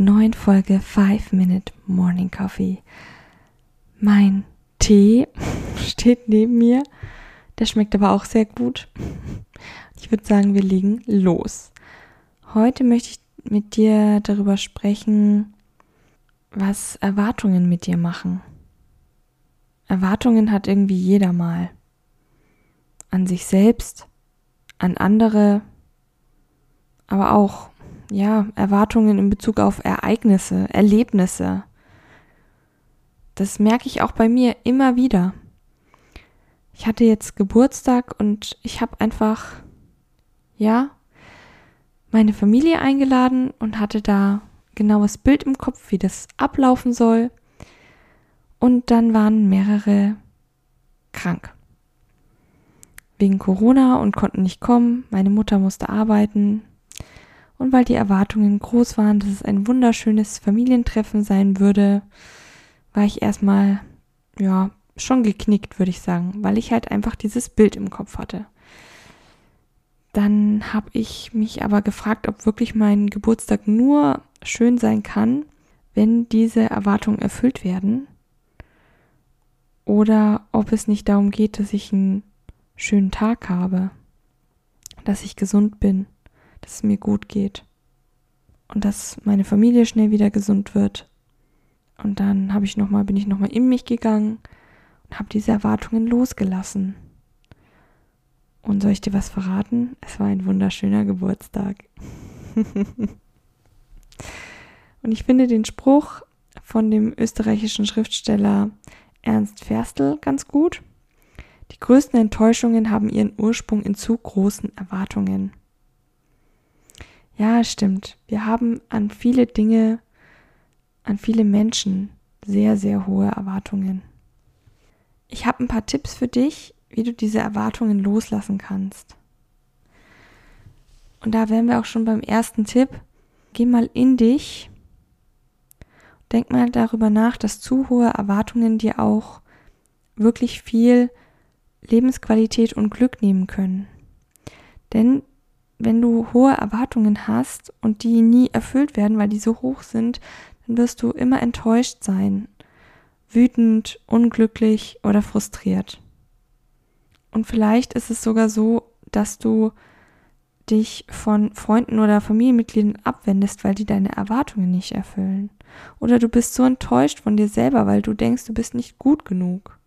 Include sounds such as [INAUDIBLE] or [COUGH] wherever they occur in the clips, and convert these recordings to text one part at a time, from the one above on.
neuen Folge 5 Minute Morning Coffee. Mein Tee [LAUGHS] steht neben mir der schmeckt aber auch sehr gut. Ich würde sagen, wir legen los. Heute möchte ich mit dir darüber sprechen, was Erwartungen mit dir machen. Erwartungen hat irgendwie jeder mal. An sich selbst, an andere, aber auch, ja, Erwartungen in Bezug auf Ereignisse, Erlebnisse. Das merke ich auch bei mir immer wieder ich hatte jetzt Geburtstag und ich habe einfach, ja, meine Familie eingeladen und hatte da genaues Bild im Kopf, wie das ablaufen soll. Und dann waren mehrere krank. Wegen Corona und konnten nicht kommen. Meine Mutter musste arbeiten. Und weil die Erwartungen groß waren, dass es ein wunderschönes Familientreffen sein würde, war ich erstmal, ja, schon geknickt, würde ich sagen, weil ich halt einfach dieses Bild im Kopf hatte. Dann habe ich mich aber gefragt, ob wirklich mein Geburtstag nur schön sein kann, wenn diese Erwartungen erfüllt werden. Oder ob es nicht darum geht, dass ich einen schönen Tag habe, dass ich gesund bin, dass es mir gut geht und dass meine Familie schnell wieder gesund wird. Und dann habe ich noch mal, bin ich nochmal in mich gegangen, und habe diese Erwartungen losgelassen. Und soll ich dir was verraten? Es war ein wunderschöner Geburtstag. [LAUGHS] und ich finde den Spruch von dem österreichischen Schriftsteller Ernst Ferstl ganz gut. Die größten Enttäuschungen haben ihren Ursprung in zu großen Erwartungen. Ja, stimmt. Wir haben an viele Dinge, an viele Menschen sehr, sehr hohe Erwartungen. Ich habe ein paar Tipps für dich, wie du diese Erwartungen loslassen kannst. Und da wären wir auch schon beim ersten Tipp. Geh mal in dich. Denk mal darüber nach, dass zu hohe Erwartungen dir auch wirklich viel Lebensqualität und Glück nehmen können. Denn wenn du hohe Erwartungen hast und die nie erfüllt werden, weil die so hoch sind, dann wirst du immer enttäuscht sein wütend, unglücklich oder frustriert. Und vielleicht ist es sogar so, dass du dich von Freunden oder Familienmitgliedern abwendest, weil die deine Erwartungen nicht erfüllen. Oder du bist so enttäuscht von dir selber, weil du denkst, du bist nicht gut genug.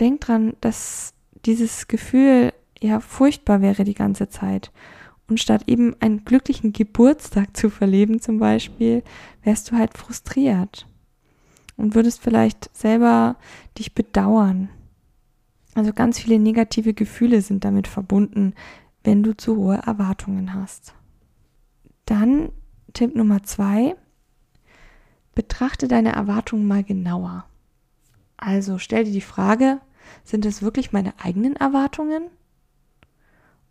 Denk dran, dass dieses Gefühl ja furchtbar wäre die ganze Zeit. Und statt eben einen glücklichen Geburtstag zu verleben zum Beispiel, wärst du halt frustriert und würdest vielleicht selber dich bedauern. Also ganz viele negative Gefühle sind damit verbunden, wenn du zu hohe Erwartungen hast. Dann Tipp Nummer zwei, betrachte deine Erwartungen mal genauer. Also stell dir die Frage, sind es wirklich meine eigenen Erwartungen?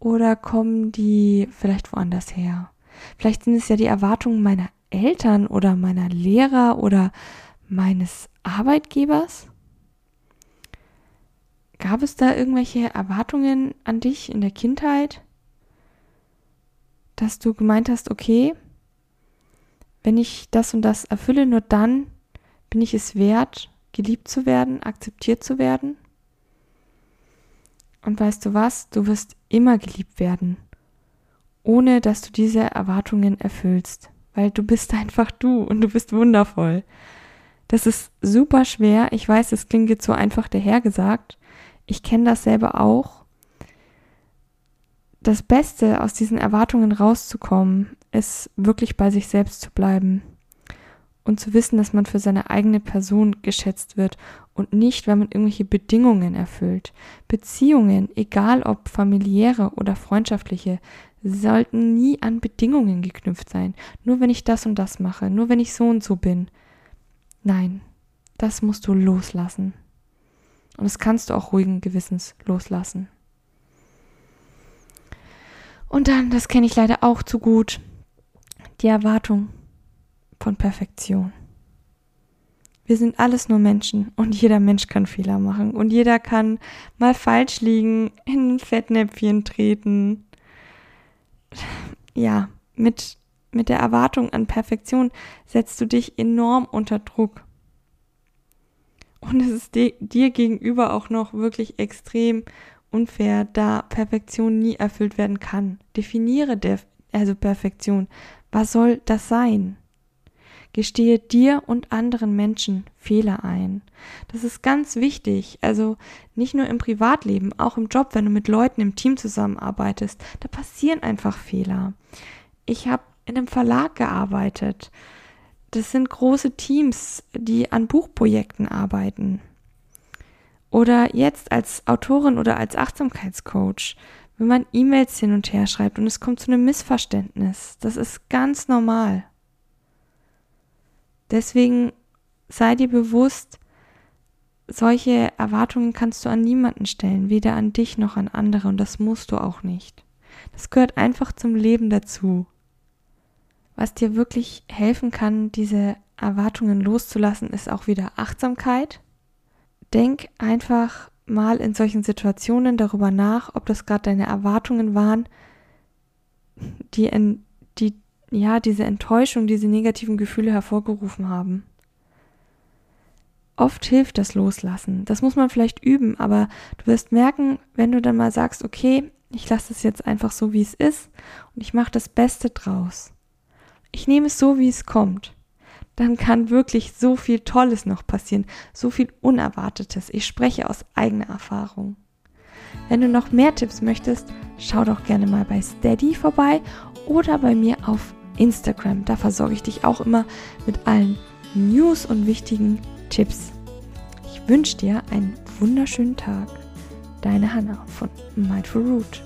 Oder kommen die vielleicht woanders her? Vielleicht sind es ja die Erwartungen meiner Eltern oder meiner Lehrer oder meines Arbeitgebers? Gab es da irgendwelche Erwartungen an dich in der Kindheit, dass du gemeint hast, okay, wenn ich das und das erfülle, nur dann bin ich es wert, geliebt zu werden, akzeptiert zu werden? Und weißt du was, du wirst immer geliebt werden, ohne dass du diese Erwartungen erfüllst, weil du bist [LAUGHS] einfach du und du bist wundervoll. Das ist super schwer. Ich weiß, es klingt jetzt so einfach dahergesagt. Ich kenne das selber auch. Das Beste aus diesen Erwartungen rauszukommen, ist wirklich bei sich selbst zu bleiben und zu wissen, dass man für seine eigene Person geschätzt wird und nicht, wenn man irgendwelche Bedingungen erfüllt. Beziehungen, egal ob familiäre oder freundschaftliche, sollten nie an Bedingungen geknüpft sein. Nur wenn ich das und das mache, nur wenn ich so und so bin. Nein, das musst du loslassen. Und das kannst du auch ruhigen Gewissens loslassen. Und dann, das kenne ich leider auch zu gut, die Erwartung von Perfektion. Wir sind alles nur Menschen und jeder Mensch kann Fehler machen und jeder kann mal falsch liegen, in ein Fettnäpfchen treten. Ja, mit, mit der Erwartung an Perfektion setzt du dich enorm unter Druck. Und es ist dir gegenüber auch noch wirklich extrem unfair, da Perfektion nie erfüllt werden kann. Definiere der, also Perfektion. Was soll das sein? Gestehe dir und anderen Menschen Fehler ein. Das ist ganz wichtig. Also nicht nur im Privatleben, auch im Job, wenn du mit Leuten im Team zusammenarbeitest. Da passieren einfach Fehler. Ich habe in einem Verlag gearbeitet. Das sind große Teams, die an Buchprojekten arbeiten. Oder jetzt als Autorin oder als Achtsamkeitscoach, wenn man E-Mails hin und her schreibt und es kommt zu einem Missverständnis. Das ist ganz normal. Deswegen sei dir bewusst, solche Erwartungen kannst du an niemanden stellen, weder an dich noch an andere und das musst du auch nicht. Das gehört einfach zum Leben dazu. Was dir wirklich helfen kann, diese Erwartungen loszulassen, ist auch wieder Achtsamkeit. Denk einfach mal in solchen Situationen darüber nach, ob das gerade deine Erwartungen waren, die, die ja, diese Enttäuschung, diese negativen Gefühle hervorgerufen haben. Oft hilft das Loslassen. Das muss man vielleicht üben, aber du wirst merken, wenn du dann mal sagst, okay, ich lasse es jetzt einfach so, wie es ist und ich mache das Beste draus. Ich nehme es so, wie es kommt. Dann kann wirklich so viel Tolles noch passieren, so viel Unerwartetes. Ich spreche aus eigener Erfahrung. Wenn du noch mehr Tipps möchtest, schau doch gerne mal bei Steady vorbei oder bei mir auf Instagram. Da versorge ich dich auch immer mit allen News und wichtigen Tipps. Ich wünsche dir einen wunderschönen Tag. Deine Hanna von Mindful Root.